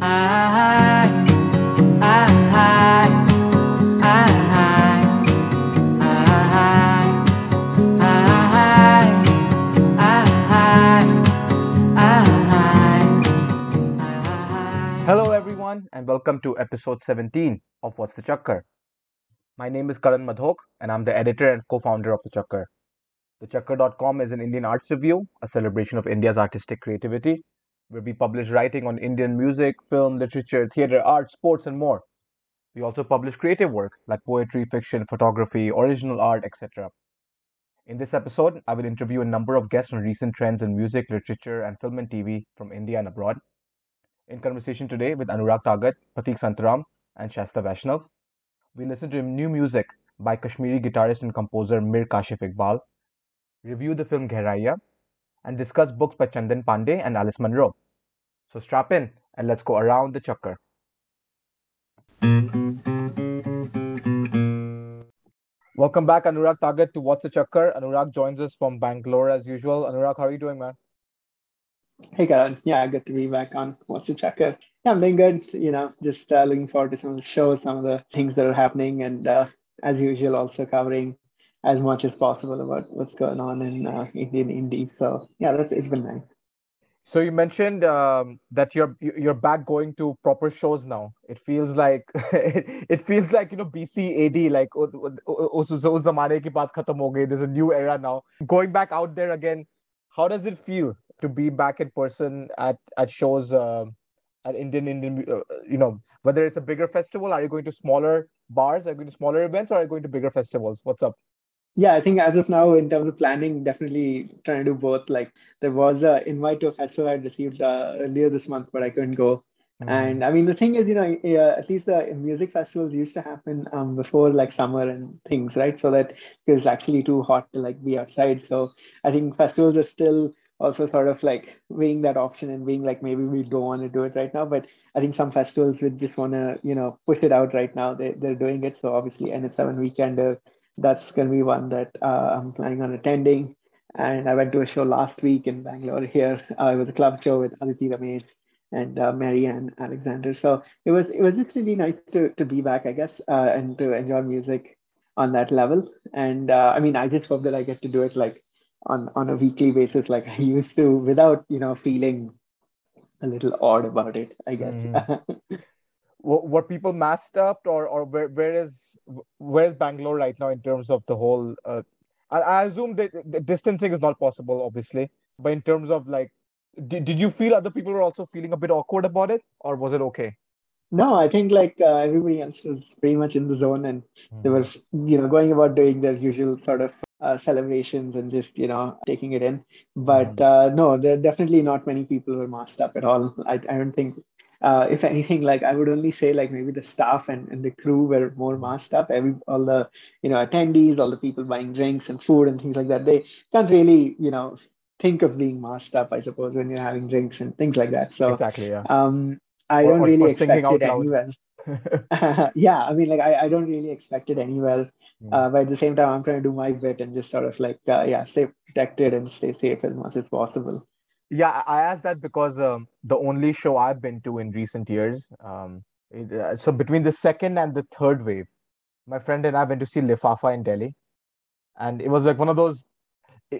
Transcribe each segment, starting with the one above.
Hello, everyone, and welcome to episode 17 of What's the Chakkar. My name is Karan Madhok, and I'm the editor and co founder of The Chakkar. TheChakkar.com is an Indian arts review, a celebration of India's artistic creativity, where we publish writing on Indian music, film, literature, theatre, art, sports, and more. We also publish creative work like poetry, fiction, photography, original art, etc. In this episode, I will interview a number of guests on recent trends in music, literature, and film and TV from India and abroad. In conversation today with Anurag Tagat, Pratik Santaram, and Shasta Vaishnav, we listen to new music by Kashmiri guitarist and composer Mir Kashif Iqbal, review the film Gehraiyaan, and discuss books by Chandan Pandey and Alice Munro. So strap in and let's go around the chakkar. Welcome back, Anurag Tagat, to What's the Chakkar. Anurag joins us from Bangalore as usual. Anurag, how are you doing, man? Hey, Karan. Yeah, good to be back on What's the Chakkar. Yeah, I'm doing good. You know, just uh, looking forward to some of the shows, some of the things that are happening, and uh, as usual, also covering as much as possible about what's going on in uh, Indian indies. So yeah, that's it's been nice. So you mentioned um, that you're you're back going to proper shows now. It feels like it feels like you know BC AD like. There's a new era now. Going back out there again, how does it feel to be back in person at at shows uh, at Indian Indian uh, you know whether it's a bigger festival? Are you going to smaller bars? Are you going to smaller events? Or are you going to bigger festivals? What's up? Yeah i think as of now in terms of planning definitely trying to do both. Like there was a invite to a festival i received uh, earlier this month but i couldn't go. Mm-hmm. and i mean the thing is you know uh, at least the music festivals used to happen um, before like summer and things right? So that it was actually too hot to like be outside. So i think festivals are still also sort of like weighing that option and being like maybe we don't want to do it right now. But i think some festivals would just want to you know push it out right now. They, they're doing it. So obviously NH7 weekend uh, that's going to be one that uh, I'm planning on attending. And I went to a show last week in Bangalore here. Uh, it was a club show with Aditi Ramesh and uh, Marianne Alexander. So it was it was just really nice to, to be back, I guess, uh, and to enjoy music on that level. And uh, I mean, I just hope that I get to do it like on on a weekly basis, like I used to, without you know feeling a little odd about it. I guess. Mm. were people masked up or or where, where is where's bangalore right now in terms of the whole uh, I, I, assume that the distancing is not possible obviously but in terms of like did, did you feel other people were also feeling a bit awkward about it or was it okay no i think like uh, everybody else was pretty much in the zone and mm. they were you know going about doing their usual sort of uh, celebrations and just you know taking it in but mm. uh, no there definitely not many people were masked up at all I, I don't think uh, if anything, like I would only say like maybe the staff and, and the crew were more masked up. Every all the you know attendees, all the people buying drinks and food and things like that, they can't really you know think of being masked up. I suppose when you're having drinks and things like that. So exactly, yeah. Um, I or, don't really or expect it anywhere. yeah, I mean, like I, I don't really expect it anywhere. Mm. Uh, but at the same time, I'm trying to do my bit and just sort of like uh, yeah, stay protected and stay safe as much as possible. Yeah, I asked that because um, the only show I've been to in recent years, um, it, uh, so between the second and the third wave, my friend and I went to see Lifafa in Delhi, and it was like one of those.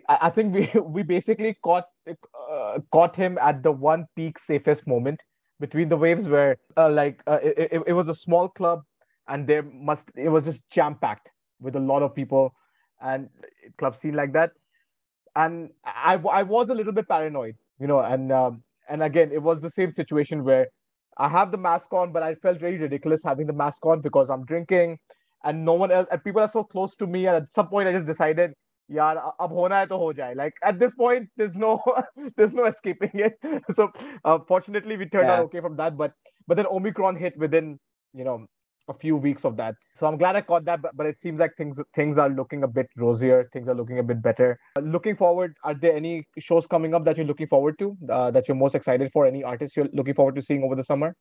I, I think we we basically caught uh, caught him at the one peak safest moment between the waves, where uh, like uh, it, it, it was a small club, and there must it was just jam packed with a lot of people, and club scene like that and I, I was a little bit paranoid, you know, and um, and again, it was the same situation where I have the mask on, but I felt very ridiculous having the mask on because I'm drinking, and no one else, and people are so close to me, and at some point I just decided, yeah, hai to ho jaye. Like at this point, there's no there's no escaping it. so uh, fortunately, we turned yeah. out okay from that, but but then Omicron hit within you know a few weeks of that. So I'm glad I caught that, but, but it seems like things things are looking a bit rosier. Things are looking a bit better. Uh, looking forward, are there any shows coming up that you're looking forward to? Uh, that you're most excited for? Any artists you're looking forward to seeing over the summer?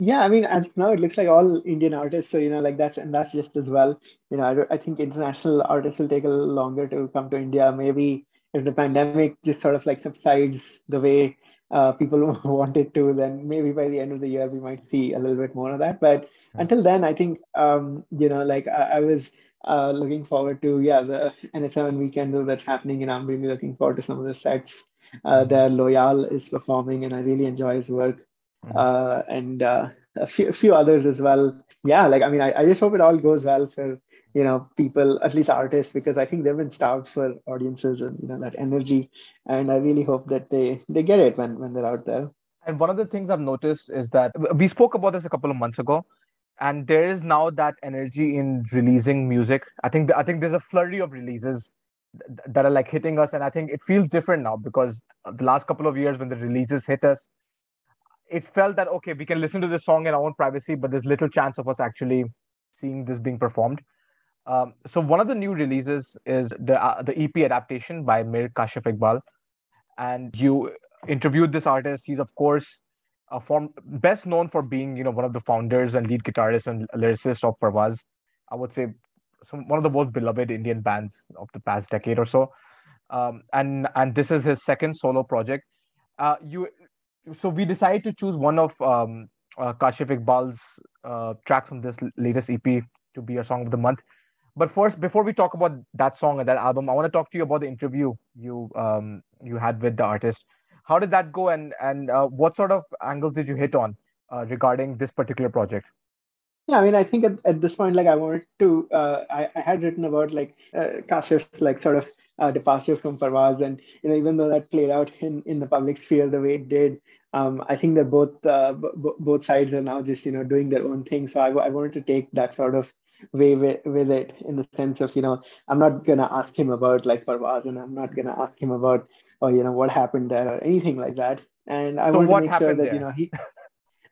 Yeah, I mean, as now, it looks like all Indian artists. So you know, like that's and that's just as well. You know, I, I think international artists will take a little longer to come to India. Maybe if the pandemic just sort of like subsides the way uh, people want it to, then maybe by the end of the year we might see a little bit more of that. But mm-hmm. until then, I think um, you know, like I, I was uh, looking forward to yeah the NH7 weekend that's happening, and I'm really looking forward to some of the sets uh, hmm. that Loyal is performing, and I really enjoy his work, mm-hmm. uh, and uh, a few, a few others as well. Yeah, like I mean, I, I just hope it all goes well for you know people, at least artists, because I think they've been starved for audiences and you know that energy, and I really hope that they they get it when when they're out there. And one of the things I've noticed is that we spoke about this a couple of months ago, and there is now that energy in releasing music. I think I think there's a flurry of releases that are like hitting us, and I think it feels different now because the last couple of years when the releases hit us, it felt that okay, we can listen to this song in our own privacy, but there's little chance of us actually seeing this being performed. Um, so one of the new releases is the uh, the EP adaptation by Mir Kashif Iqbal, and you interviewed this artist. He's of course uh, form, best known for being you know one of the founders and lead guitarist and lyricist of Parvaaz. I would say some, one of the most beloved Indian bands of the past decade or so. Um, and and this is his second solo project. Uh, you so we decided to choose one of um, uh, Kashif Iqbal's uh, tracks from this latest EP to be a song of the month. But first, before we talk about that song and that album, I want to talk to you about the interview you um, you had with the artist. How did that go, and and uh, what sort of angles did you hit on uh, regarding this particular project? Yeah, I mean, I think at, at this point, like I wanted to, uh, I, I had written about like uh, Kashif's like sort of uh, departure from Parvaaz, and you know, even though that played out in in the public sphere the way it did, um, I think that both uh, b- both sides are now just you know doing their own thing. So I, I wanted to take that sort of way with, with it in the sense of you know i'm not gonna ask him about like Parvaaz and i'm not gonna ask him about oh you know what happened there or anything like that and i so want to make sure that there? you know he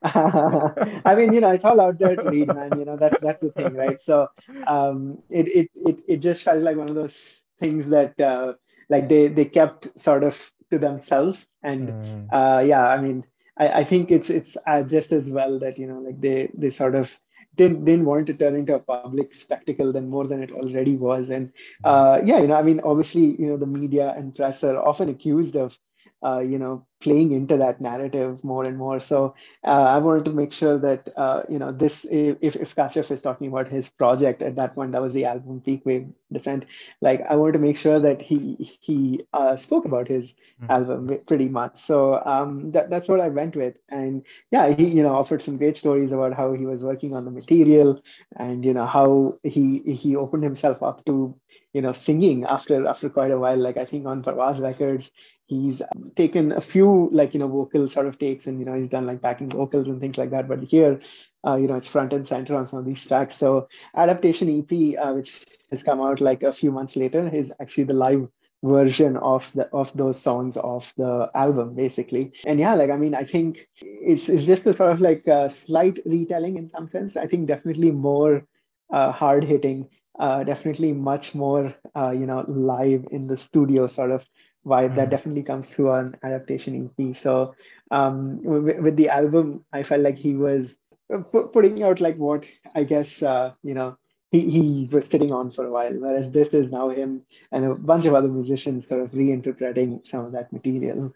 I mean, you know, it's all out there to read, man. You know, that's that's the thing, right? So, um, it it it it just felt like one of those things that, uh, like they they kept sort of to themselves, and mm. uh, yeah, I mean, I I think it's it's uh, just as well that you know, like they they sort of didn't didn't want to turn into a public spectacle than more than it already was. And uh, yeah you know i mean obviously you know the media and press are often accused of uh, you know playing into that narrative more and more. So uh, I wanted to make sure that uh, you know this if if Kashif is talking about his project at that point, that was the album Peak Wave Descent. Like I wanted to make sure that he he uh, spoke about his mm-hmm. album pretty much. So um, that that's what I went with, and yeah, he you know offered some great stories about how he was working on the material, and you know how he he opened himself up to you know singing after after quite a while. Like I think on Parvaaz Records he's taken a few like you know vocal sort of takes and you know he's done like backing vocals and things like that. But here uh, you know it's front and center on some of these tracks. So adaptation ep uh, which has come out like a few months later is actually the live version of the of those songs of the album basically. And yeah like i mean i think it's, it's just a sort of like a slight retelling in some sense. I think definitely more uh, hard hitting uh, definitely much more uh, you know live in the studio sort of vibe that mm-hmm. definitely comes through on adaptation EP. So um, with, with, the album, I felt like he was uh, putting out like what I guess uh, you know he, he was sitting on for a while, whereas this is now him and a bunch of other musicians sort of reinterpreting some of that material.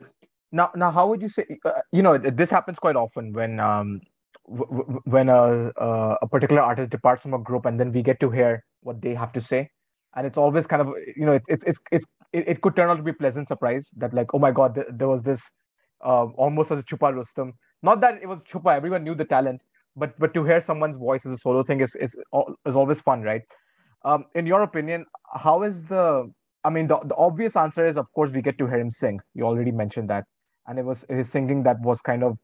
Now, now, how would you say? Uh, you know, this happens quite often when um, w- when a uh, a particular artist departs from a group, and then we get to hear what they have to say and it's always kind of you know it's it's it's it, it could turn out to be a pleasant surprise that like oh my god th- there was this uh, almost as a chupa Rustom not that it was chupa everyone knew the talent but but to hear someone's voice as a solo thing is is is always fun right? Um, in your opinion how is the I mean the, the obvious answer is of course we get to hear him sing. You already mentioned that. And it was his singing that was kind of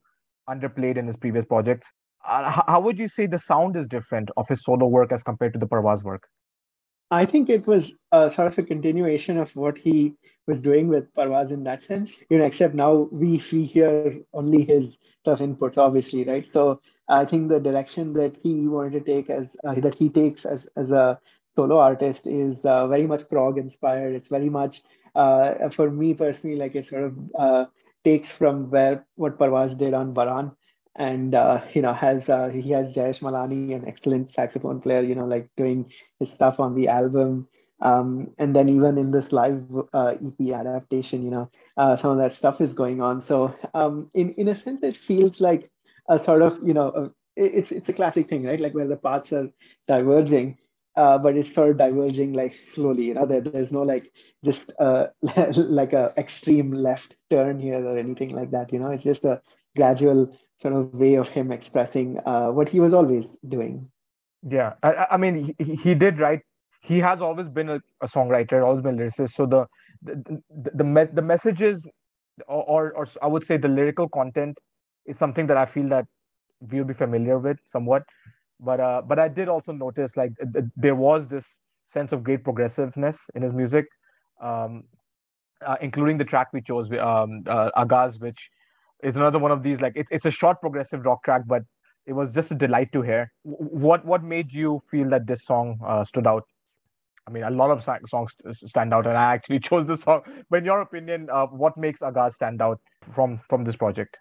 underplayed in his previous projects. Uh, how would you say the sound is different of his solo work as compared to the Parvaaz work I think it was uh, sort of a continuation of what he was doing with Parvaaz in that sense, you know, except now we, we hear only his stuff inputs, obviously, right? So I think the direction that he wanted to take as uh, that he takes as, as a solo artist is uh, very much prog inspired. It's very much, uh, for me personally, like it sort of uh, takes from where what Parvaaz did on Baran and uh, you know has uh, he has Jayesh Malani, an excellent saxophone player, you know, like doing his stuff on the album. Um, and then even in this live uh, EP adaptation, you know, uh, some of that stuff is going on. So um, in in a sense, it feels like a sort of you know a, it's it's a classic thing, right? Like where the paths are diverging, uh, but it's sort of diverging like slowly. You know, there, there's no like just uh, like a extreme left turn here or anything like that. You know, it's just a gradual sort of way of him expressing uh, what he was always doing. Yeah, I, I mean, he, he did write. He has always been a, a songwriter, always been a lyricist. So the the the, the, me- the messages, or, or or I would say the lyrical content, is something that I feel that we'll be familiar with somewhat. But uh, but I did also notice like th- there was this sense of great progressiveness in his music, um, uh, including the track we chose, um, uh, Agaz, which is another one of these like it, it's a short progressive rock track, but it was just a delight to hear. What what made you feel that this song uh, stood out? I mean, a lot of songs stand out, and I actually chose this song. But in your opinion, uh, what makes Agaz stand out from from this project?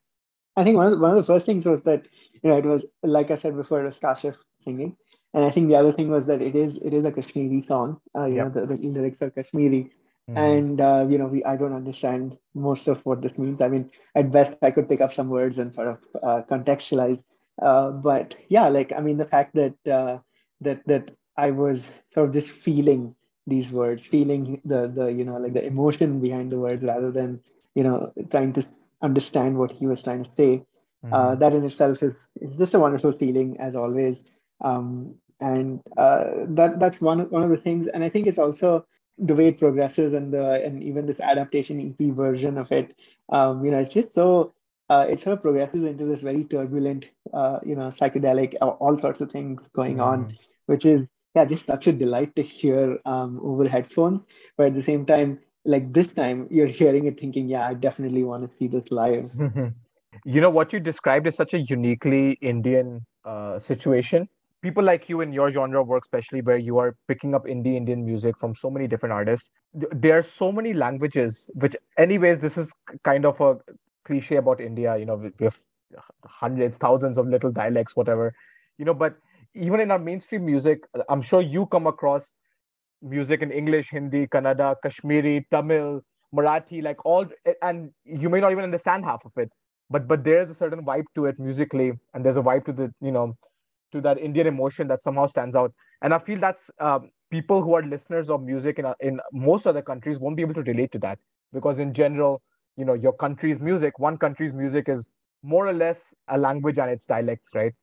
I think one of, the, one of the first things was that you know it was like I said before, it was Kashif singing, and I think the other thing was that it is it is a Kashmiri song. Uh, you yep. know, the, the lyrics are Kashmiri, mm-hmm. and uh, you know, we I don't understand most of what this means. I mean, at best, I could pick up some words and sort of uh, contextualize. Uh, but yeah, like I mean, the fact that uh, that that I was sort of just feeling these words, feeling the the you know like the emotion behind the words rather than you know trying to understand what he was trying to say. Uh, that in itself is, is just a wonderful feeling, as always. Um, and uh, that that's one one of the things. And I think it's also the way it progresses and the and even this adaptation EP version of it. Um, you know, it's just so uh, it sort of progresses into this very turbulent, uh, you know, psychedelic, all sorts of things going mm. on, which is yeah, just such a delight to hear um, over headphones. But at the same time, like this time you're hearing it thinking yeah i definitely want to see this live you know what you described is such a uniquely indian uh, situation people like you in your genre work especially where you are picking up indie indian music from so many different artists there are so many languages which anyways this is kind of a cliche about india you know we have hundreds thousands of little dialects whatever you know but even in our mainstream music i'm sure you come across music in English, Hindi, Kannada, Kashmiri, Tamil, Marathi, like all, and you may not even understand half of it, but but there's a certain vibe to it musically, and there's a vibe to the you know to that Indian emotion that somehow stands out. And I feel that's um, people who are listeners of music in in most other countries won't be able to relate to that because in general, you know, your country's music, one country's music is more or less a language and its dialects, right?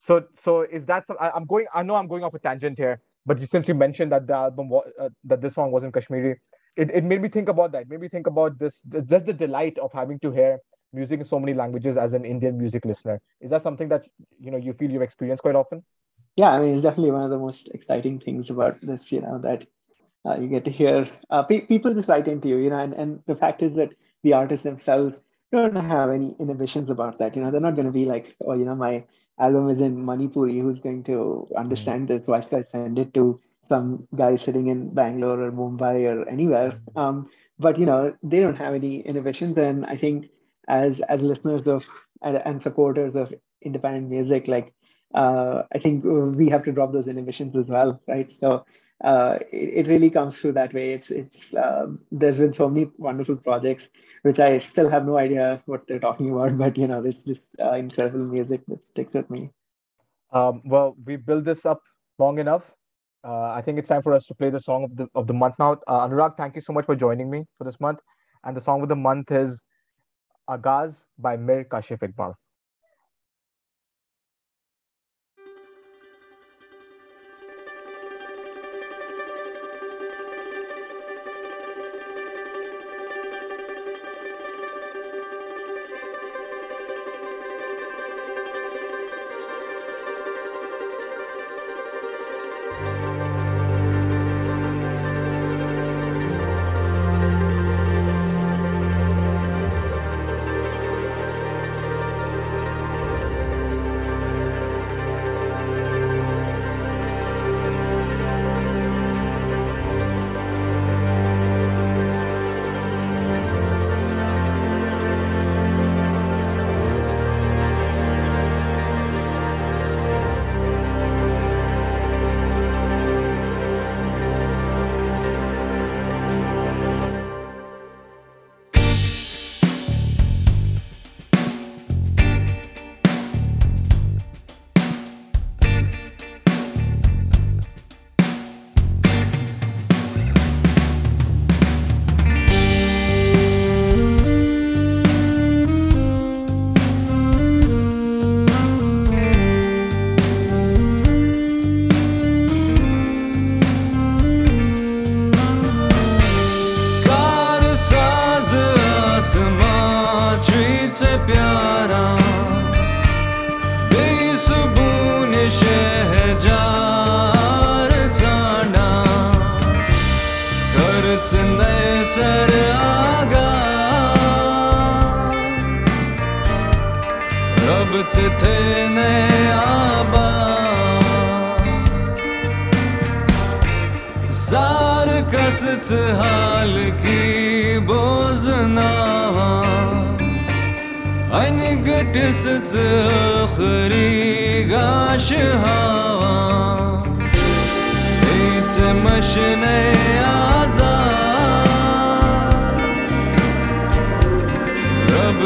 So so is that I, I'm going? I know I'm going off a tangent here, but since you mentioned that the album uh, that this song was in Kashmiri, it, it made me think about that. It made me think about this just the delight of having to hear music in so many languages as an Indian music listener. Is that something that you know you feel you've experienced quite often? Yeah, I mean it's definitely one of the most exciting things about this. You know that uh, you get to hear uh, pe- people just write into you. You know, and and the fact is that the artists themselves don't have any inhibitions about that. You know, they're not going to be like, oh, you know, my album is in Manipuri, who's going to understand mm-hmm. this? Why should I send it to some guy sitting in Bangalore or Mumbai or anywhere? Mm-hmm. Um, but you know, they don't have any inhibitions, and I think as as listeners of and, and supporters of independent music, like uh, I think we have to drop those inhibitions as well, right? So uh, it, it, really comes through that way. It's it's um, there's been so many wonderful projects which I still have no idea what they're talking about, but you know, this just uh, incredible music that sticks with me. Um, well, we built this up long enough. Uh, I think it's time for us to play the song of the of the month now. Uh, Anurag, thank you so much for joining me for this month. And the song of the month is Agaz by Mir Kashif Iqbal.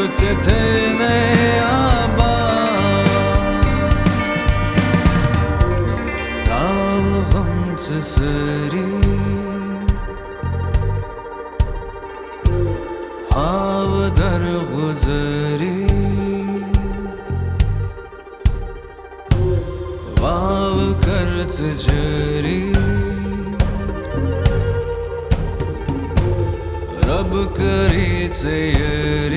cât e teneia Dalgım tısırı Havdar guzırı Vav kırt Rab kari seyir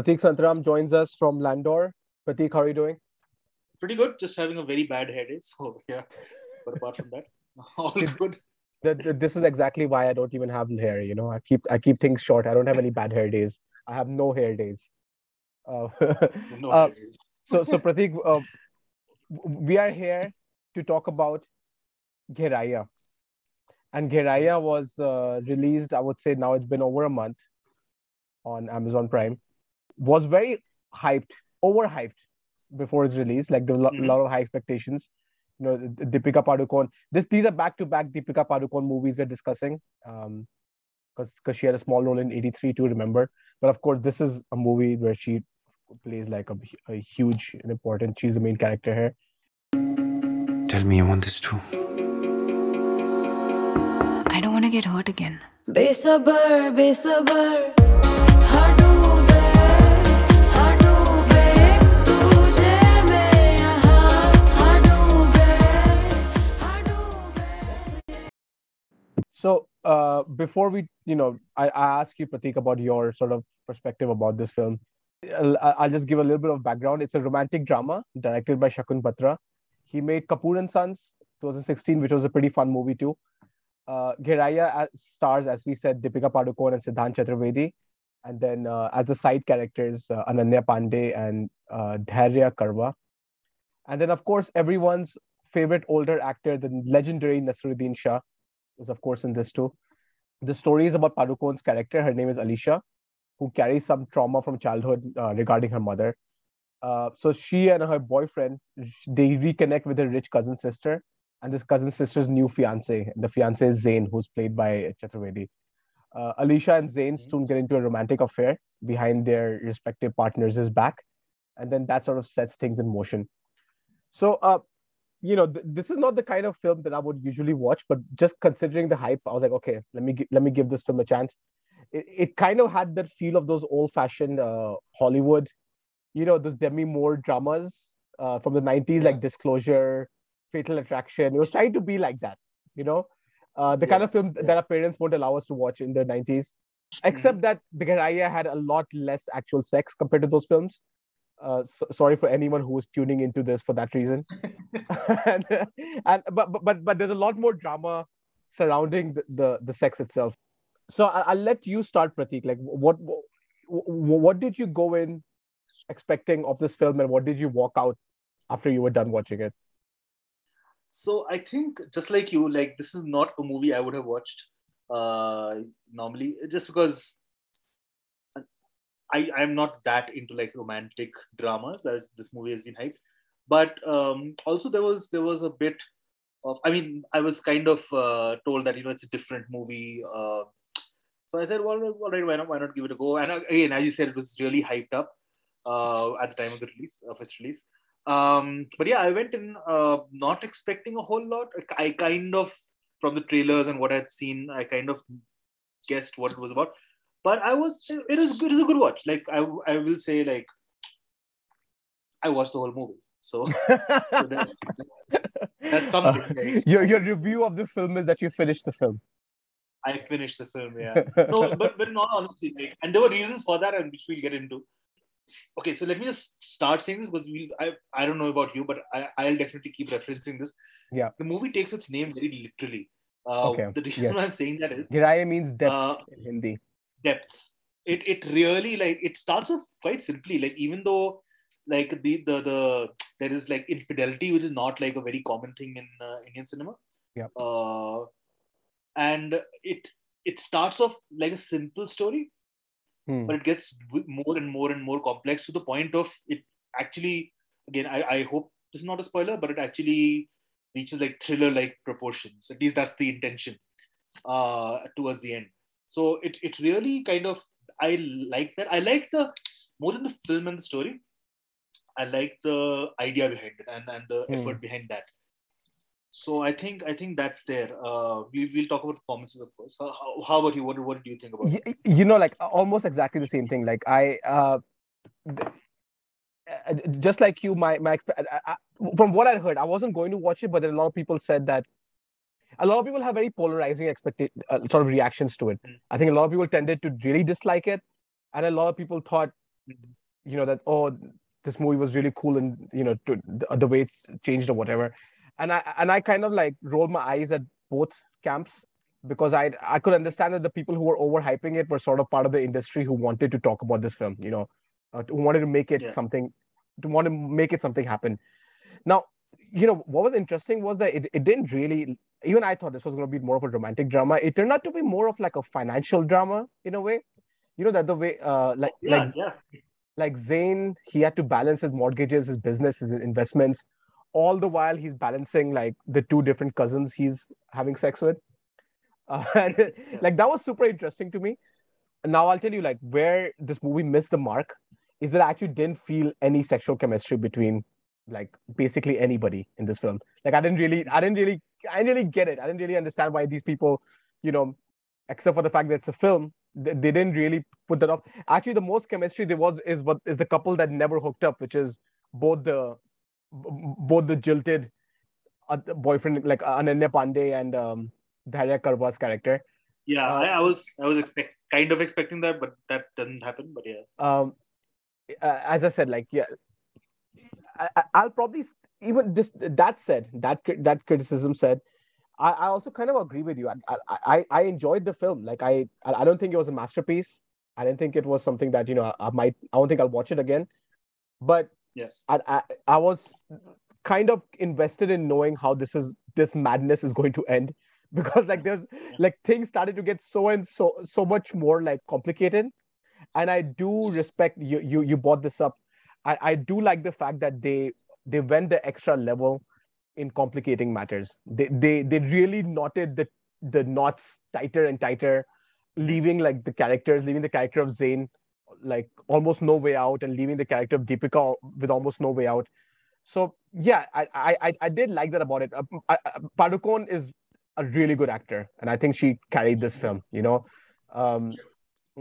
Pratik Santaram joins us from Landor. Pratik, how are you doing? Pretty good. Just having a very bad hair day. So yeah. But apart from that, all good. The, the- this is exactly why I don't even have hair. You know, I keep I keep things short. I don't have any bad hair days. I have no hair days. Uh, No Uh, worries. so so Pratik, uh, we are here to talk about Gehraiyaan. And Gehraiyaan was uh, released, I would say now it's been over a month on Amazon Prime was very hyped, overhyped before its release. Like there were a mm-hmm. lot of high expectations. You know, Deepika Padukone. This these are back to back Deepika Padukone movies we're discussing. Um, because because she had a small role in '83 to remember. But of course, this is a movie where she plays like a, a huge and important. She's the main character here. Tell me you want this too. I don't want to get hurt again. Besabar, besabar. So uh, before we, you know, I, I ask you, Pratik, about your sort of perspective about this film. I'll, I'll just give a little bit of background. It's a romantic drama directed by Shakun Batra. He made Kapoor and Sons 2016, which was a pretty fun movie too. Uh, stars, as we said, Deepika Padukone and Siddhant Chaturvedi. And then uh, as the side characters, uh, Ananya Panday and uh, Dhairya Karwa. And then, of course, everyone's favorite older actor, the legendary Naseeruddin Shah, is of course in this too. The story is about Padukone's character. Her name is Alicia, who carries some trauma from childhood uh, regarding her mother. Uh, so she and her boyfriend they reconnect with her rich cousin sister, and this cousin sister's new fiance. The fiance is Zain, who's played by Chaturvedi. Uh, Alicia and Zain soon get into a romantic affair behind their respective partners' back, and then that sort of sets things in motion. So, uh, you know, th- this is not the kind of film that I would usually watch, but just considering the hype, I was like, okay, let me gi- let me give this film a chance. it, it kind of had that feel of those old-fashioned uh, Hollywood, you know, those Demi Moore dramas uh, from the 90s, like Disclosure, Fatal Attraction. It was trying to be like that, you know, uh, the kind of film that our parents won't allow us to watch in the 90s. Except that the Gehraiyaan had a lot less actual sex compared to those films. Uh, so, sorry for anyone who is tuning into this for that reason. and, and but, but but but there's a lot more drama surrounding the the, the sex itself. So I, I'll let you start, Pratik. Like, what what what did you go in expecting of this film, and what did you walk out after you were done watching it? So I think just like you, like this is not a movie I would have watched uh, normally, just because I I'm not that into like romantic dramas as this movie has been hyped. But um, also there was there was a bit of I mean I was kind of uh, told that you know it's a different movie. Uh, so I said, well, all right, why not? Why not give it a go? And again, as you said, it was really hyped up uh, at the time of the release, of its release. Um, but yeah, I went in uh, not expecting a whole lot. I kind of, from the trailers and what I'd seen, I kind of guessed what it was about. But I was, it is good. It is a good watch. Like I, I will say, like I watched the whole movie. So, so that's, that's something. right? your your review of the film is that you finished the film. I finished the film. Yeah. No, but but in all honesty, like, and there were reasons for that, and which we'll get into. Okay, so let me just start saying this because we I, I don't know about you, but I, I'll definitely keep referencing this. Yeah. The movie takes its name very literally. Uh, Okay, The reason yes. why I'm saying that is Gehraiyaan means death Uh, in Hindi. Depths. It it really like it starts off quite simply. Like even though like the the the there is like infidelity, which is not like a very common thing in uh, Indian cinema. Yeah. Uh, and it it starts off like a simple story, Hmm. but it gets more and more and more complex to the point of it actually again I, I hope this is not a spoiler but it actually reaches like thriller like proportions at least that's the intention uh towards the end so it, it really kind of i like that. I like the more than the film and the story i like the idea behind it and, and the Hmm. effort behind that. So i think i think that's there. Uh we, we'll talk about performances of course. How, how, about you? What, what do you think about it? You know like almost exactly the same thing. Like i uh uh, just like you my my I, I, from what i heard i wasn't going to watch it but then a lot of people said that a lot of people have very polarizing expected uh, sort of reactions to it Mm. i think a lot of people tended to really dislike it and a lot of people thought Mhm. you know that oh this movie was really cool and you know to, the, the way it changed or whatever and i and i kind of like rolled my eyes at both camps because I I could understand that the people who were overhyping it were sort of part of the industry who wanted to talk about this film, you know, uh, who wanted to make it Yeah. something, to want to make it something happen. Now, you know, what was interesting was that it, it didn't really. Even I thought this was going to be more of a romantic drama. It turned out to be more of like a financial drama in a way. You know that the way, uh, like yeah like yeah like Zain, he had to balance his mortgages, his business, his investments, all the while he's balancing like the two different cousins he's having sex with. Uh, and, Like that was super interesting to me. And now I'll tell you like where this movie missed the mark is that I actually didn't feel any sexual chemistry between like basically anybody in this film. Like I didn't really, I didn't really, I didn't really get it. I didn't really understand why these people, you know, except for the fact that it's a film, they, they didn't really put that up. Actually, the most chemistry there was is what is the couple that never hooked up, which is both the both the jilted uh, boyfriend like Ananya Panday and um, Dhairya Karwa's character. Yeah, Uh, I, I was I was expect, kind of expecting that, but that doesn't happen. But yeah, um uh, as i said like yeah I, I- i'll probably even this that said that that criticism said i, I also kind of agree with you I, I i enjoyed the film like i i don't think it was a masterpiece i didn't think it was something that you know i, I might i don't think i'll watch it again but Yeah. I, I i was kind of invested in knowing how this is this madness is going to end because like there's like things started to get so and so so much more like complicated and I do respect you. You you brought this up. I I do like the fact that they they went the extra level in complicating matters. They they they really knotted the the knots tighter and tighter, leaving like the characters, leaving the character of Zain like almost no way out, and leaving the character of Deepika with almost no way out. So yeah, I I I, did like that about it. Uh, I, Padukone is a really good actor, and I think she carried this film. You know. Um,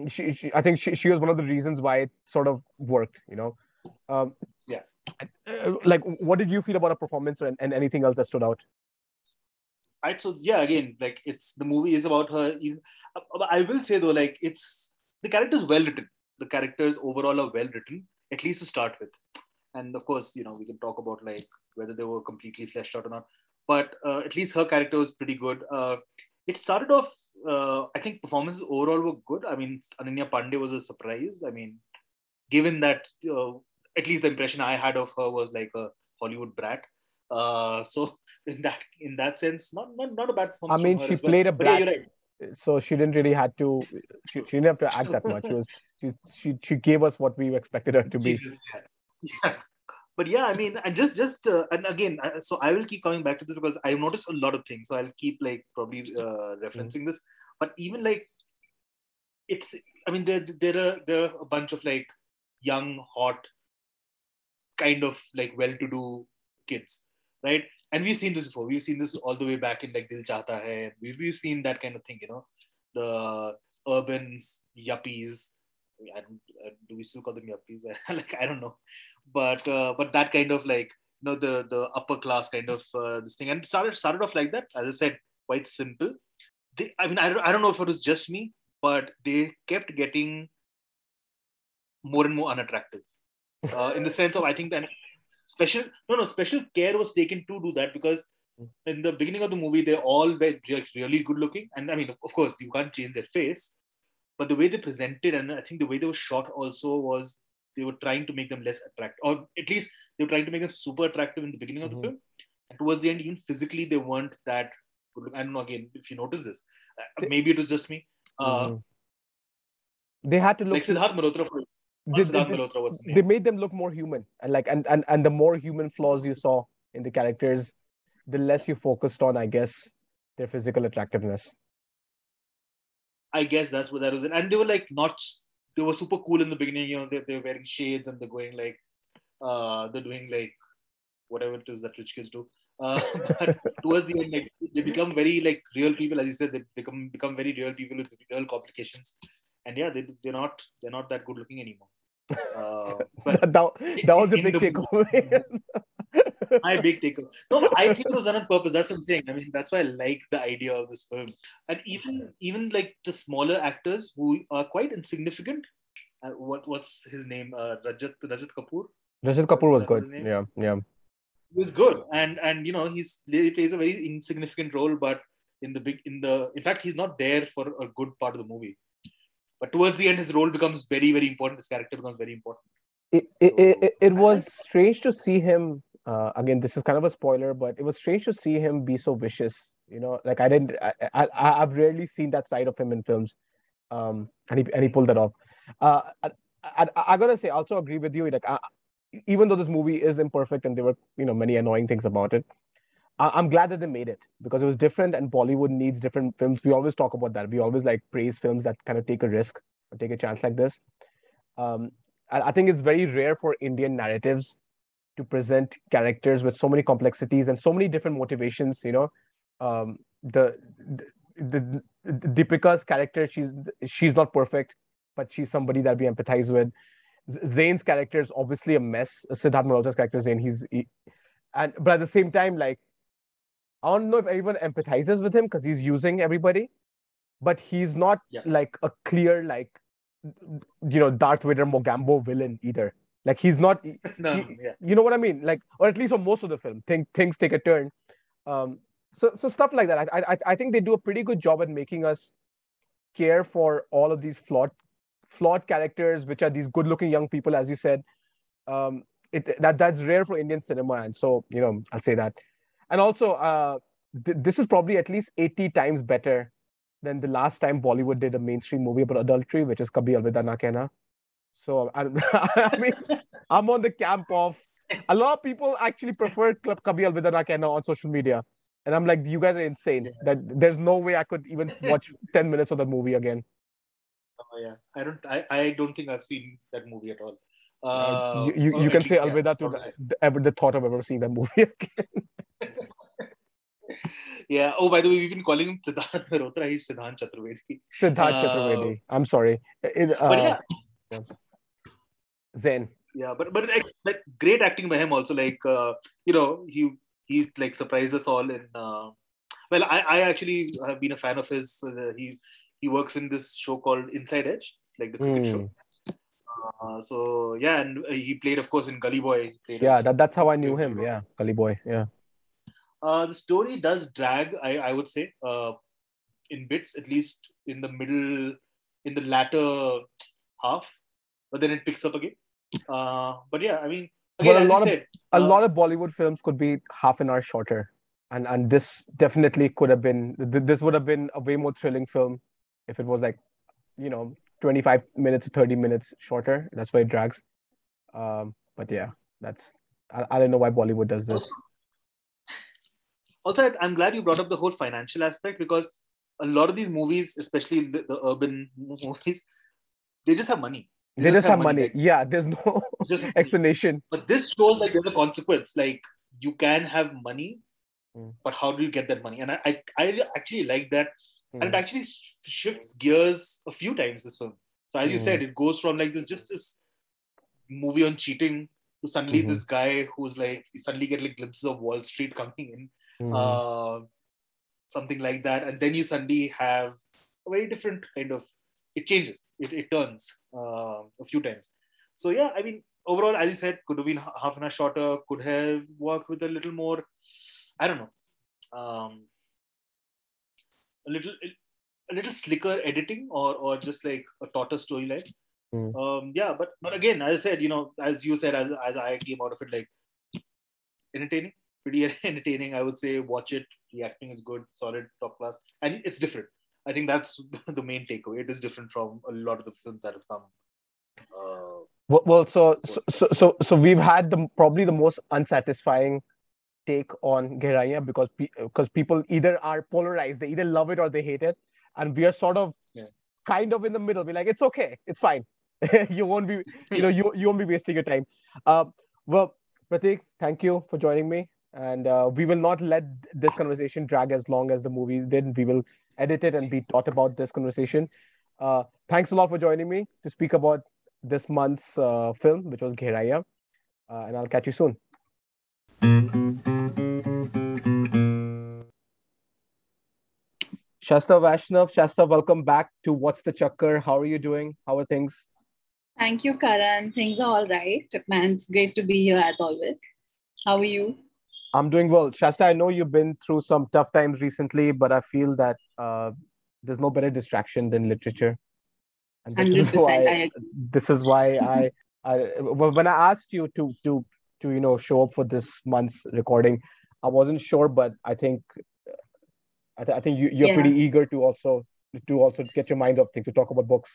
she, she I think she, she was one of the reasons why it sort of worked. You know. Um, uh, like, what did you feel about her performance and, and anything else that stood out? Right. So yeah, again, like it's the movie is about her. Uh, I will say though, like it's the characters well written. The characters overall are well written, at least to start with. And of course, you know, we can talk about like whether they were completely fleshed out or not. But uh, at least her character was pretty good. Uh, it started off. Uh, I think performances overall were good. I mean, Ananya Panday was a surprise. I mean, given that uh, at least the impression I had of her was like a Hollywood brat. Uh, so in that in that sense, not not, not a bad I mean, she as well. played a But yeah, brat, right. so she didn't really had to. She, she didn't have to act that much. She was she, she she gave us what we expected her to be. just- yeah. yeah. But yeah, I mean, and just just uh, and again, I- so I will keep coming back to this because I've noticed a lot of things. So I'll keep like probably uh, referencing this. But even like, it's I mean, there there are there are a bunch of like young, hot, kind of like well-to-do kids, right? And we've seen this before. We've seen this all the way back in like Dil Chahta Hai. We've we've seen that kind of thing, you know, the urbans, yuppies. I don't, do we still call them yuppies? like I don't know, but uh, but that kind of like you know the the upper class kind of uh, this thing and started started off like that. As I said, quite simple. They, I mean, I I don't know if it was just me, but they kept getting more and more unattractive. Uh, in the sense of I think that special no no special care was taken to do that because in the beginning of the movie they're all were really good looking and I mean of course you can't change their face but the way they presented and I think the way they were shot also was they were trying to make them less attractive or at least they were trying to make them super attractive in the beginning of the Mhm. film and towards the end even physically they weren't that good I don't know again if you notice this uh, maybe it was just me uh, Mhm. They had to look. like Siddharth Malhotra for not they, Siddharth they- Malhotra what's his they made them look more human and like and, and and the more human flaws you saw in the characters the less you focused on i guess their physical attractiveness I guess that's what that was. And they were like not, they were super cool in the beginning. You know, they, they were wearing shades and they're going like, uh, they're doing like whatever it is that rich kids do. Uh, towards the end, like they become very like real people, as you said, they become become very real people with real complications. And yeah, they they're not they're not that good looking anymore. Uh, but that, that was a big takeaway my big take. No, I think it was done on purpose. That's what I'm saying. I mean, that's why I like the idea of this film. And even even like the smaller actors who are quite insignificant. Uh, what what's his name? Uh, Rajat Rajat Kapoor. Rajat Kapoor was Is that what good yeah yeah He was good, and and you know he's he plays a very insignificant role, but in the big in the in fact he's not there for a good part of the movie. But towards the end, his role becomes very very important. His character becomes very important. it, it, it, it, it was like- strange to see him uh, again this is kind of a spoiler but it was strange to see him be so vicious you know like i didn't i, I i've rarely seen that side of him in films um and he, and he pulled that off uh I, I, I gotta say I also agree with you like I, even though this movie is imperfect and there were you know many annoying things about it I, i'm glad that they made it because it was different and bollywood needs different films we always talk about that we always like praise films that kind of take a risk or take a chance like this um I I think it's very rare for Indian narratives to present characters with so many complexities and so many different motivations. You know, um, the, the, the Deepika's character, she's she's not perfect, but she's somebody that we empathize with. Z- Zain's character is obviously a mess. Siddharth Malhotra's character Zayn, he's he, and but at the same time, like I don't know if everyone empathizes with him because he's using everybody, but he's not Yeah. like a clear like you know Darth Vader Mogambo villain either. Like he's not no, He- yeah. you know what I mean? Like, or at least for most of the film, think, things take a turn. Um, so, so stuff like that. I, I, I think they do a pretty good job at making us care for all of these flawed, flawed characters, which are these good-looking young people, as you said. Um, it that that's rare for Indian cinema, and so you know, I'll say that. And also, uh, th- this is probably at least eighty times better than the last time Bollywood did a mainstream movie about adultery, which is Kabhi Alvida Na Kehna. So I, I mean, I'm on the camp of a lot of people actually prefer Club Kabhi Alvida Na Kehna on social media. And I'm like, you guys are insane. That there's no way I could even watch 10 minutes of that movie again. Oh, yeah. I don't. I, I don't think I've seen that movie at all. Uh, Uh, you you, you can say least, yeah, Alvida to the, ever the thought of ever seeing that movie again. Yeah. Oh, by the way, we've been calling him Siddharth Mehrotra. He's Siddhant Chaturvedi. Siddharth Uh, Chaturvedi. I'm sorry. It, uh, But yeah, Zain. yeah. But but it's like great acting by him also. Like uh, you know, he he like surprised us all in. Uh, well, I I actually have been a fan of his. Uh, he he works in this show called Inside Edge, like the cricket Hmm. show. Uh, so yeah, and he played, of course, in Gully Boy. Yeah, that, that's how I knew him. Yeah, Gully Boy. Yeah. Uh, the story does drag, I, I would say, uh, in bits, at least in the middle, in the latter half, but then it picks up again. Uh, but yeah, I mean, again, Well, a lot you of- said, A uh, lot of Bollywood films could be half an hour shorter, and and this definitely could have been. This would have been a way more thrilling film if it was like, you know, 25 minutes or 30 minutes shorter. That's why it drags. Um, but yeah, that's. I, I don't know why Bollywood does this. Also, I'm glad you brought up the whole financial aspect because a lot of these movies, especially the, the urban movies, they just have money. They just have money. like, Yeah, there's no just explanation. But this shows like there's a consequence. Like you can have money, Mm. but how do you get that money? And I, I, I actually like that and it Mm. actually shifts gears a few times this film so as you Mm. said it goes from like this just this movie on cheating to suddenly Mhm. this guy who's like you suddenly get like glimpses of wall street coming in Mm. uh, something like that. And then you suddenly have a very different kind of it changes. It, it turns uh, a few times. So yeah i mean overall as you said could have been half an hour shorter could have worked with a little more. I don't know. Um, a little a little slicker editing or or just like a taut storyline Mm. um yeah but but again as i said you know as you said as, as i came out of it like entertaining pretty entertaining i would say. Watch it. The acting is good. Solid. Top class. And it's different. I think that's the main takeaway. It is different from a lot of the films that have come uh, Well, well so, so so so so we've had the probably the most unsatisfying take on Gehraiyaan because because people either are polarized, they either love it or they hate it, and we are sort of Yeah. kind of in the middle. We're like, it's okay, it's fine. you won't be, you know, you you won't be wasting your time. Uh, well, Pratik, thank you for joining me, and uh, we will not let this conversation drag as long as the movie did. We will edit it and be taut about this conversation. Uh, thanks a lot for joining me to speak about this month's uh, film, which was Gehraiyaan. Uh, and I'll catch you soon. Shasta Vaishnav, Shasta, welcome back to What's the Chakkar. How are you doing? How are things? Thank you, Karan. Things are all right. Man, it's great to be here as always. How are you? I'm doing well. Shasta, I know you've been through some tough times recently, but I feel that uh, there's no better distraction than literature. And this is 100%. why I this is why I, I well, when I asked you to to to you know show up for this month's recording, I wasn't sure, but I think I, th- I think you, you're Yeah. pretty eager to also to also get your mind off things to talk about books.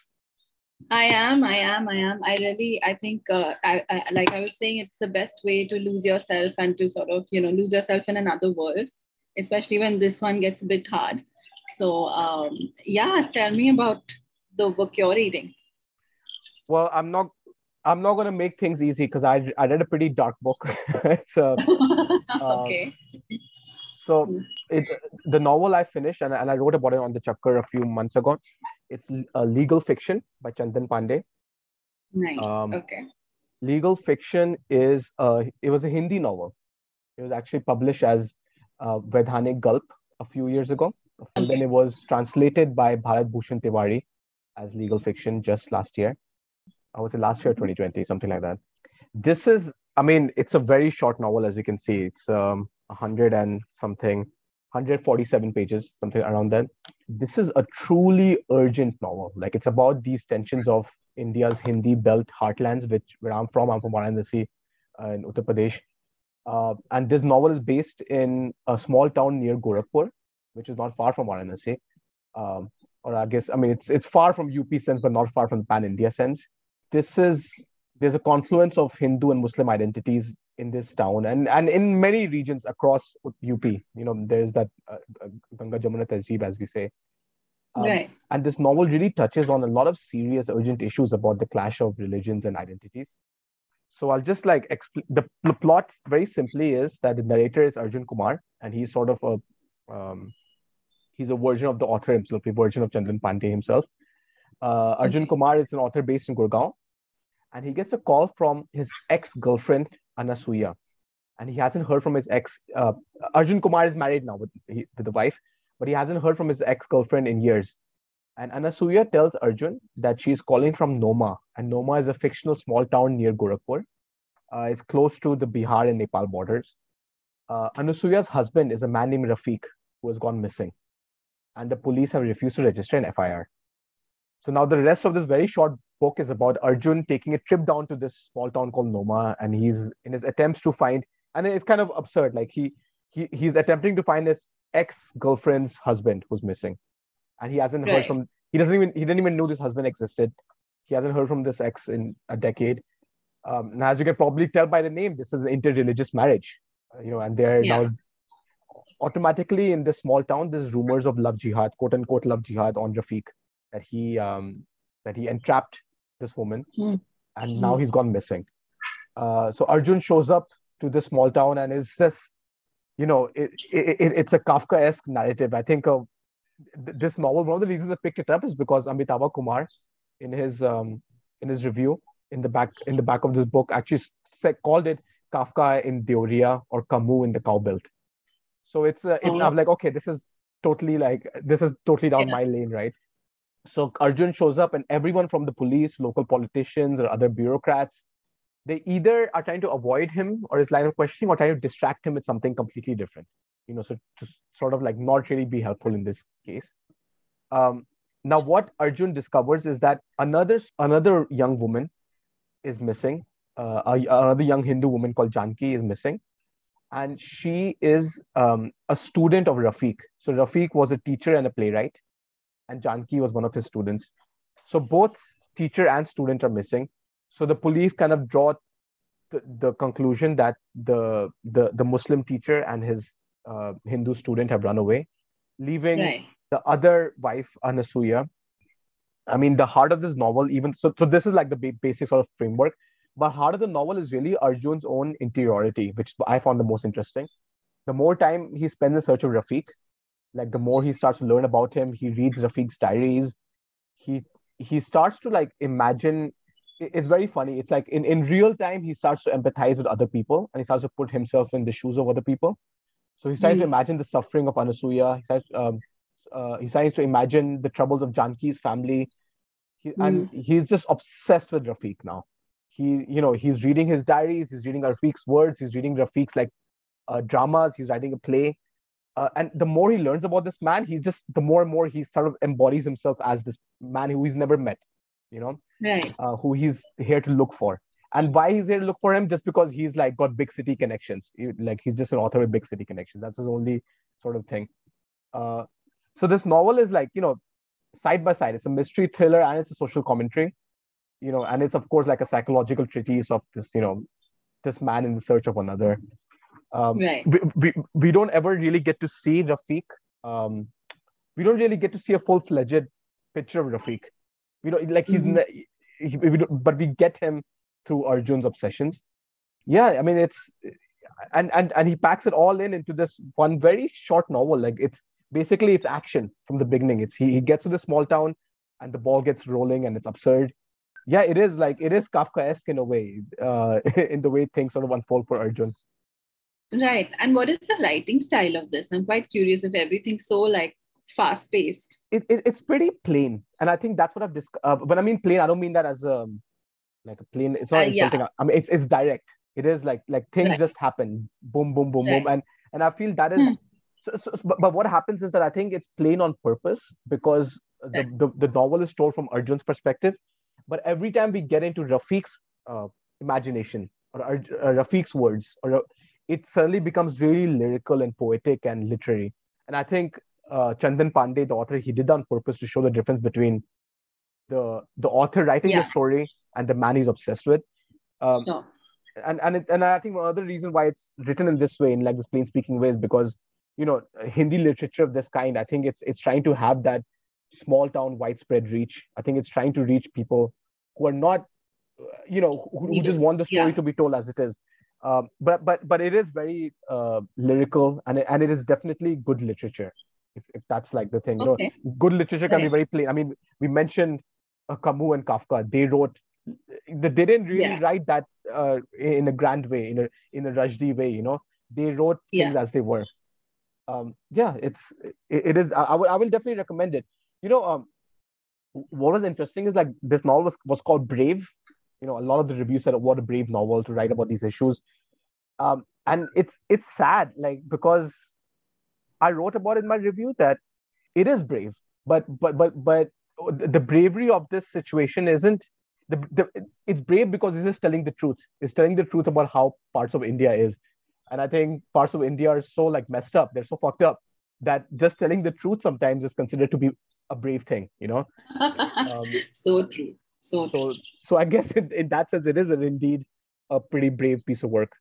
I am, I am, I am. I really, I think, uh, I, I, like I was saying, it's the best way to lose yourself and to sort of, you know, lose yourself in another world, especially when this one gets a bit hard. So, um, yeah, tell me about the book you're reading. Well, I'm not I'm not gonna make things easy because I I read a pretty dark book. it's a okay. So Mm. it, the novel I finished and, and I wrote about it on the Chakkar a few months ago. It's a legal fiction by Chandan Pandey. Nice. Um, okay. Legal fiction is uh, it was a Hindi novel. It was actually published as uh, Vaidhanik Galp a few years ago, and then it was translated by Bharat Bhushan Tiwari as legal fiction just last year. I would say last year, 2020, something like that. This is, I mean, it's a very short novel, as you can see. It's um, 100 and something, 147 pages, something around that. This is a truly urgent novel. Like it's about these tensions of India's Hindi belt heartlands, which where I'm from. I'm from Varanasi uh, in Uttar Pradesh. Uh, and this novel is based in a small town near Gorakhpur, which is not far from Varanasi. Um, or I guess, I mean, it's it's far from UP sense, but not far from the pan India sense. This is there's a confluence of Hindu and Muslim identities in this town, and and in many regions across UP. You know, there's that uh, uh, Ganga Jamuna Tehzeeb, as we say. Um, right. and this novel really touches on a lot of serious, urgent issues about the clash of religions and identities. So I'll just like expl- the, the plot very simply is that the narrator is Arjun Kumar, and he's sort of a Um, he's a version of the author himself, a version of Chandan Pandey himself. Uh, Arjun Okay. Kumar is an author based in Gurgaon, and he gets a call from his ex-girlfriend Anasuya, and he hasn't heard from his ex. Uh, Arjun Kumar is married now with, he, with the wife, but he hasn't heard from his ex-girlfriend in years. And Anasuya tells Arjun that she's calling from Noma, and Noma is a fictional small town near Gorakhpur. Uh, it's close to the Bihar and Nepal borders. Uh, Anasuya's husband is a man named Rafiq who has gone missing, and the police have refused to register an FIR. So now the rest of this very short book is about Arjun taking a trip down to this small town called Noma, and he's in his attempts to find, and it's kind of absurd. Like he he he's attempting to find his ex girlfriend's husband who's missing, and he hasn't heard from. He doesn't even he didn't even know this husband existed. He hasn't heard from this ex in a decade. Um, and as you can probably tell by the name, this is an interreligious marriage, uh, you know, and they're Yeah. now automatically in this small town. There's rumors of love jihad, quote unquote love jihad on Rafiq, that he um, that he entrapped this woman, Hmm. and now he's gone missing. Uh, so Arjun shows up to this small town and is just, you know, it, it, it, it's a Kafka-esque narrative. I think th- this novel. One of the reasons I picked it up is because Amitava Kumar, in his um, in his review in the back in the back of this book, actually said, called it Kafka in Deoria or Camus in the Cowbelt. So it's uh, it, Oh. I'm like, okay, this is totally like this is totally down Yeah. my lane, right? So Arjun shows up, and everyone from the police, local politicians, or other bureaucrats, they either are trying to avoid him or his line of questioning, or trying to distract him with something completely different. You know, so to sort of like not really be helpful in this case. Um, now, what Arjun discovers is that another another young woman is missing. Uh, another young Hindu woman called Janki is missing, and she is um, a student of Rafiq. So Rafiq was a teacher and a playwright, and Janki was one of his students. So both teacher and student are missing. So the police kind of draw the, the conclusion that the, the the Muslim teacher and his uh, Hindu student have run away, leaving Right. the other wife, Anasuya. I mean, the heart of this novel, even so, so this is like the ba- basic sort of framework. But heart of the novel is really Arjun's own interiority, which I found the most interesting. The more time he spends in search of Rafiq, like the more he starts to learn about him, he reads Rafiq's diaries. He he starts to like imagine. It's very funny. It's like in, in real time, he starts to empathize with other people and he starts to put himself in the shoes of other people. So he starts to Mm. imagine the suffering of Anasuya. He starts, um, uh, he starts to imagine the troubles of Janki's family. He, And he's just obsessed with Rafiq now. He, you know, he's reading his diaries. He's reading Rafiq's words. He's reading Rafiq's like uh, dramas. He's writing a play. Uh, and the more he learns about this man, he's just the more and more he sort of embodies himself as this man who he's never met. You know, Right. uh, who he's here to look for. And why he's here to look for him? Just because he's like got big city connections. He- like he's just an author with big city connections. That's his only sort of thing. Uh, so this novel is like you know, side by side. It's a mystery thriller and it's a social commentary. You know, and it's of course like a psychological treatise of this you know, this man in the search of another. Um, Right. we, we, we don't ever really get to see Rafiq. Um, we don't really get to see a full fledged picture of Rafiq. We don't like he's Mhm. he, we don't, but we get him through Arjun's obsessions. Yeah, I mean it's and and and he packs it all in into this one very short novel. Like it's basically it's action from the beginning. It's he, he gets to the small town and the ball gets rolling and it's absurd. Yeah, it is like it is Kafkaesque in a way, uh, in the way things sort of unfold for Arjun. Right. And what is the writing style of this? I'm quite curious if everything's so like fast paced. it, it it's pretty plain and i think that's what i've disc- uh, when i mean plain i don't mean that as um like a plain it's not Uh, yeah. insulting i mean it's, it's direct it is like like things Right. just happen boom boom boom boom and and i feel that is Hmm. so, so, but, but what happens is that i think it's plain on purpose because the, Right. the, the novel is told from arjun's perspective but every time we get into rafiq's uh, imagination or Arj- uh, rafiq's words or uh, it suddenly becomes really lyrical and poetic and literary and i think uh, Chandan Pandey, the author, he did that on purpose to show the difference between the the author writing Yeah. the story and the man he's obsessed with. Um, No. and and it, and I think one other reason why it's written in this way, in like this plain speaking way, is because you know Hindi literature of this kind. I think it's it's trying to have that small town widespread reach. I think it's trying to reach people who are not, uh, you know, who, who just want the story yeah. to be told as it is. Um, but but but it is very uh, lyrical and it, and it is definitely good literature. If, if that's like the thing, Okay. know, good literature can be very plain. I mean, we mentioned uh, Camus and Kafka. They wrote, they didn't really Yeah. write that uh, in a grand way, in a in a Rushdie way. You know, they wrote things Yeah. as they were. Um, yeah, it's it, it is. I, I will I will definitely recommend it. You know, um, what was interesting is like this novel was, was called Brave. You know, a lot of the reviews said what a brave novel to write about these issues. Um, and it's it's sad, like because I wrote about it in my review that it is brave, but but but but the bravery of this situation isn't the, the it's brave because it's just telling the truth. It's telling the truth about how parts of India is. And I think parts of India are so like messed up, they're so fucked up that just telling the truth sometimes is considered to be a brave thing, you know? Um, so true. So so so I guess in, in that sense it is an, indeed a pretty brave piece of work.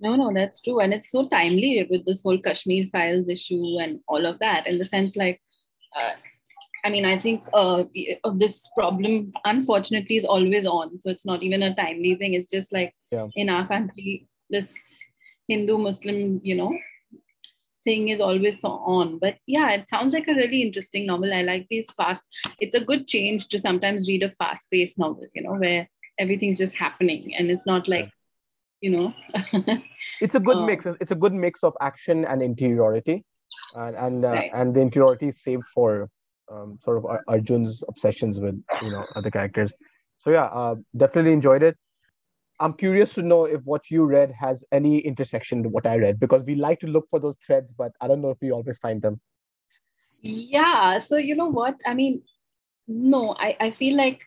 No, no, that's true. And it's so timely with this whole Kashmir files issue and all of that, in the sense like, uh, I mean, I think uh, of this problem, unfortunately, is always on. So it's not even a timely thing. It's just like Yeah. in our country, this Hindu Muslim, you know, thing is always so on. But yeah, it sounds like a really interesting novel. I like these fast. It's a good change to sometimes read a fast-paced novel, you know, where everything's just happening and it's not like, you know. It's a good Oh. mix. It's a good mix of action and interiority, and and uh, Right. and the interiority is saved for um, sort of Arjun's obsessions with you know other characters. So yeah, uh, definitely enjoyed it. I'm curious to know if what you read has any intersection with what I read because we like to look for those threads, but I don't know if we always find them. Yeah. So you know what? I mean, no, I, I feel like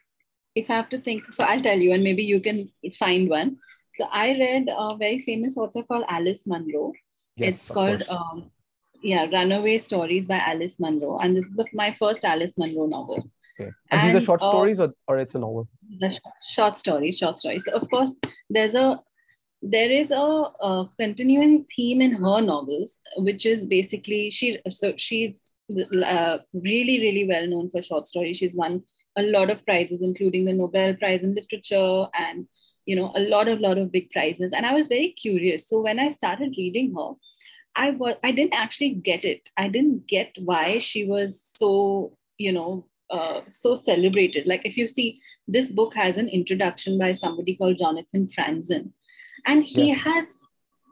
if I have to think, so I'll tell you, and maybe you can find one. So I read a very famous author called Alice Munro. it's of called um, yeah, Runaway Stories by Alice Munro. And this is the, my first Alice Munro novel. okay. And, these are short uh, stories or, or it's a novel. the sh- short stories short stories so of course there's a there is a, a continuing theme in her novels which is basically she so she's uh, really really well known for short stories she's won a lot of prizes including the nobel prize in literature and you know a lot of lot of big prizes and i was very curious so when i started reading her i was i didn't actually get it i didn't get why she was so you know uh, so celebrated like if you see this book has an introduction by somebody called Jonathan Franzen, and he Yes. has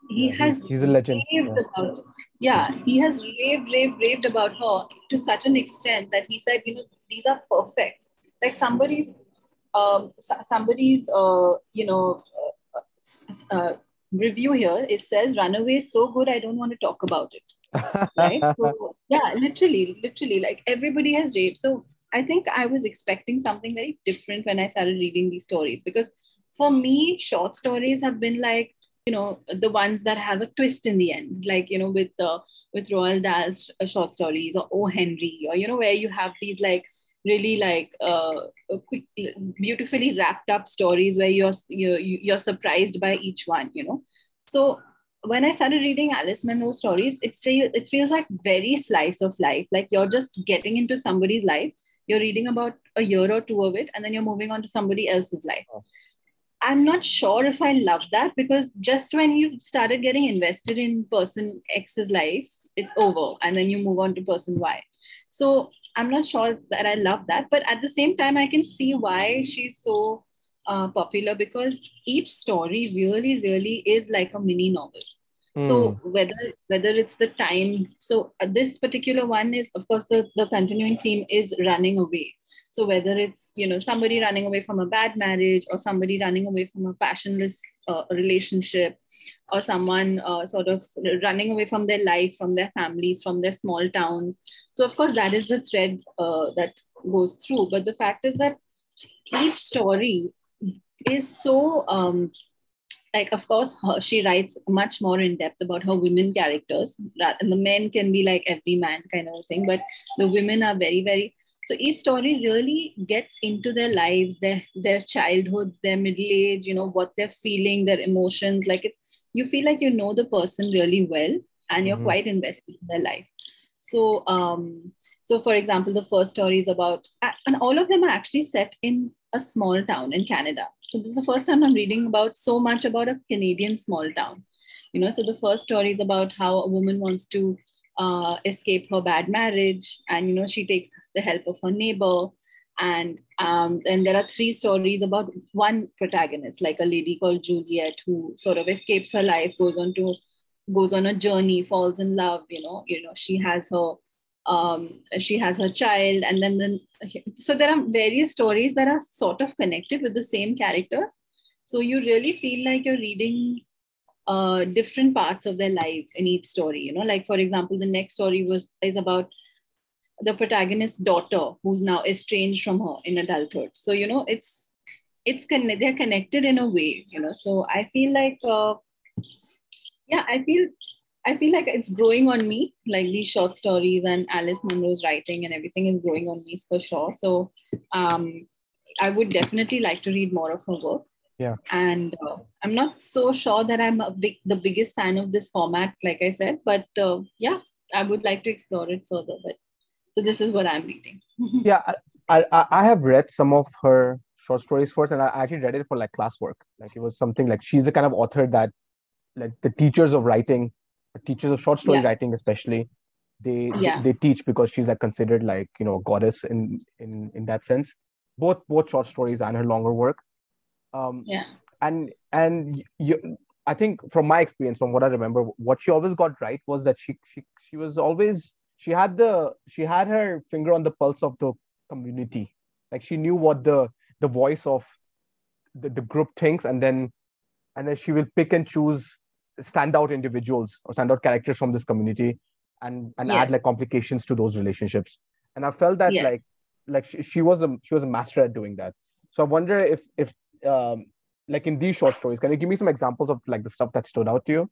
he Yeah, has he's, a legend. raved Yeah. about yeah he has raved raved raved about her to such an extent that he said you know these are perfect like somebody's um somebody's uh you know uh, uh, review here it says runaway is so good i don't want to talk about it. Right? So, yeah literally literally like everybody has raved so i think i was expecting something very different when i started reading these stories because for me short stories have been like you know the ones that have a twist in the end like you know with uh, with roald dahl's short stories or o. Henry or you know where you have these like really like uh, quick beautifully wrapped up stories where you're you're, you're surprised by each one you know so when I started reading Alice Munro stories, it feels it feels like very slice of life. Like you're just getting into somebody's life. You're reading about a year or two of it, and then you're moving on to somebody else's life. Oh. I'm not sure if I love that because just when you started getting invested in person X's life, it's over, and then you move on to person Y. So I'm not sure that I love that, but at the same time, I can see why she's so uh, popular because each story really, really is like a mini novel. So Hmm. whether whether it's the time, so uh, this particular one is, of course, the the continuing theme is running away. So whether it's you know somebody running away from a bad marriage or somebody running away from a passionless uh, relationship or someone uh, sort of running away from their life, from their families, from their small towns. So of course that is the thread uh, that goes through. But the fact is that each story is so um, like of course her, she writes much more in depth about her women characters ra- and the men can be like every man kind of thing but the women are very very so each story really gets into their lives their their childhoods their middle age you know what they're feeling their emotions like it you feel like you know the person really well and you're Mhm. quite invested in their life so um so for example the first story is about and all of them are actually set in a small town in Canada. So this is the first time I'm reading about so much about a Canadian small town. You know, so the first story is about how a woman wants to uh, escape her bad marriage, and you know she takes the help of her neighbor, and um, there are three stories about one protagonist, like a lady called Juliet, who sort of escapes her life, goes on to goes on a journey, falls in love. You know, you know she has her um, she has her child, and then then so there are various stories that are sort of connected with the same characters. So you really feel like you're reading uh, different parts of their lives in each story. You know, like for example, the next story was is about the protagonist's daughter who's now estranged from her in adulthood. So you know, it's it's con- they're connected in a way. You know, so I feel like uh, yeah, I feel I feel like it's growing on me, like these short stories and Alice Munro's writing and everything is growing on me for sure. So um, I would definitely like to read more of her work. Yeah. And uh, I'm not so sure that I'm a big, the biggest fan of this format, like I said, but uh, yeah, I would like to explore it further. But so this is what I'm reading. yeah I, I i have read some of her short stories first and i actually read it for like classwork like it was something like she's the kind of author that like the teachers of writing the teachers of short story Yeah. writing especially they Yeah. they teach because she's like considered like you know a goddess in in in that sense both both short stories and her longer work um yeah. and and you i think from my experience from what i remember what she always got right was that she she she was always she had the she had her finger on the pulse of the community. Like she knew what the the voice of the, the group thinks and then and then she will pick and choose standout individuals or standout characters from this community and and add like complications to those relationships. And i felt that Yeah. like like she, she was a she was a master at doing that. So i wonder if if um like in these short stories can you give me some examples of like the stuff that stood out to you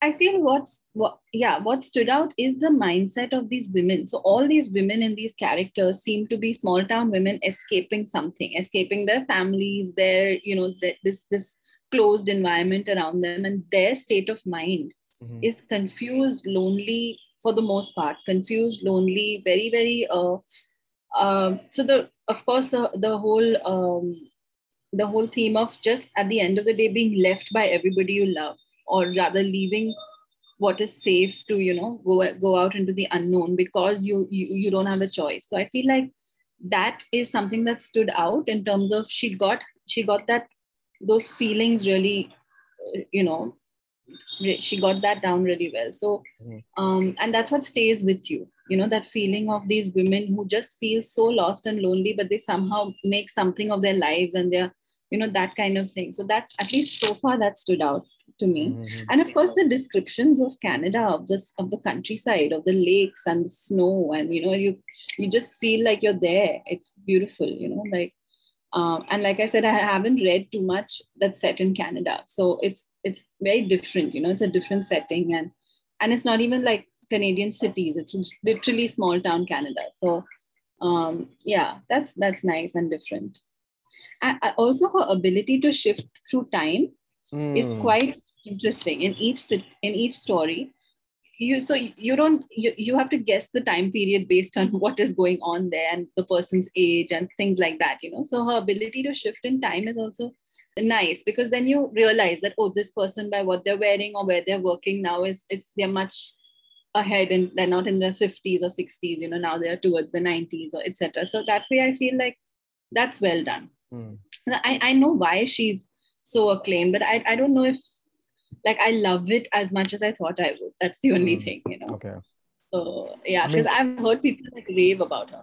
I feel what's what yeah, what stood out is the mindset of these women. So all these women in these characters seem to be small town women escaping something, escaping their families, their you know the, this this closed environment around them, and their state of mind Mhm. is confused, lonely for the most part, confused, lonely, very very uh, um so the of course the the whole um the whole theme of just at the end of the day being left by everybody you love or rather leaving what is safe to you know go go out into the unknown because you you, you don't have a choice. So i feel like that is something that stood out in terms of she got she got that those feelings really uh, you know she got that down really well. So Mhm. um and that's what stays with you you know that feeling of these women who just feel so lost and lonely but they somehow make something of their lives and they're you know that kind of thing. So that's at least so far that stood out to me. Mhm. and of course the descriptions of canada of this of the countryside of the lakes and the snow and you know you you just feel like you're there. It's beautiful you know like um, and like i said i haven't read too much that's set in canada. So it's it's very different you know it's a different setting and and it's not even like canadian cities. It's literally small town canada. So um yeah that's that's nice and different. And uh, also her ability to shift through time is Mm. quite interesting in each in each story you so you don't you, you have to guess the time period based on what is going on there and the person's age and things like that you know so her ability to shift in time is also nice because then you realize that oh this person by what they're wearing or where they're working now is it's they're much ahead and they're not in their 50s or 60s you know now they're towards the 90s or etc so that way i feel like that's well done Mm. I, I know why she's so acclaimed, but I, I don't know if like I love it as much as I thought I would. That's the only Mm. thing, you know. okay So yeah, I mean- because I've heard people like rave about her.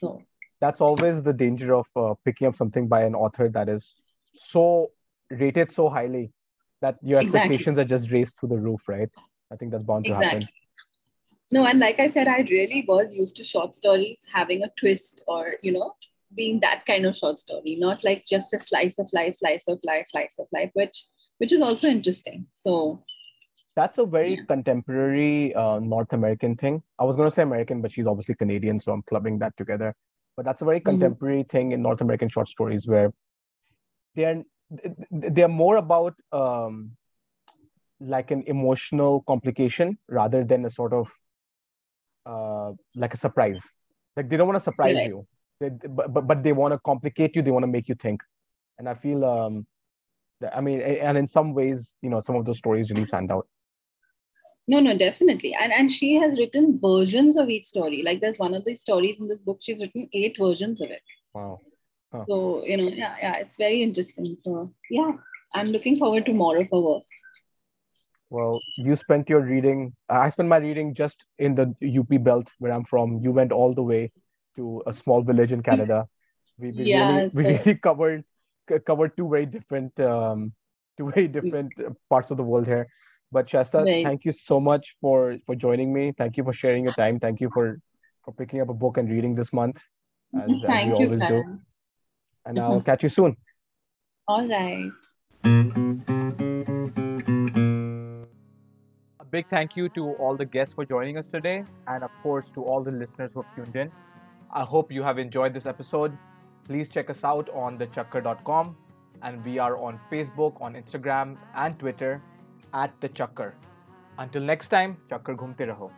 So that's always the danger of uh, picking up something by an author that is so rated so highly that your Exactly. expectations are just raised through the roof right i think that's bound to happen. No, and like I said, I really was used to short stories having a twist or you know being that kind of short story, not like just a slice of life, slice of life, slice of life, which which is also interesting. So that's a very Yeah. contemporary uh, north american thing i was going to say american but she's obviously canadian so i'm clubbing that together but that's a very Mhm. contemporary thing in north american short stories where they're they're more about um, like an emotional complication rather than a sort of uh, like a surprise like they don't want to surprise Right. you they, but, but but they want to complicate you they want to make you think and i feel um that- i mean and in some ways you know some of those stories really stand out No, no, definitely. And and she has written versions of each story. Like there's one of the stories in this book, she's written eight versions of it. wow So, you know, yeah, yeah, it's very interesting. So yeah, I'm looking forward to more of her work. well you spent your reading i spent my reading just in the up belt where i'm from you went all the way to a small village in canada. We, we Yeah, really, we so- really covered c- covered two very different um two very different uh, parts of the world here. But shasta Right. thank you so much for for joining me. Thank you for sharing your time. Thank you for for picking up a book and reading this month as, as we you, always do. And i'll catch you soon. All right. A big thank you to all the guests for joining us today, and of course to all the listeners who have tuned in. I hope you have enjoyed this episode. Please check us out on thechakkar.com, and we are on Facebook, on Instagram, and Twitter at the Chakkar. Until next time, Chakkar ghumte raho.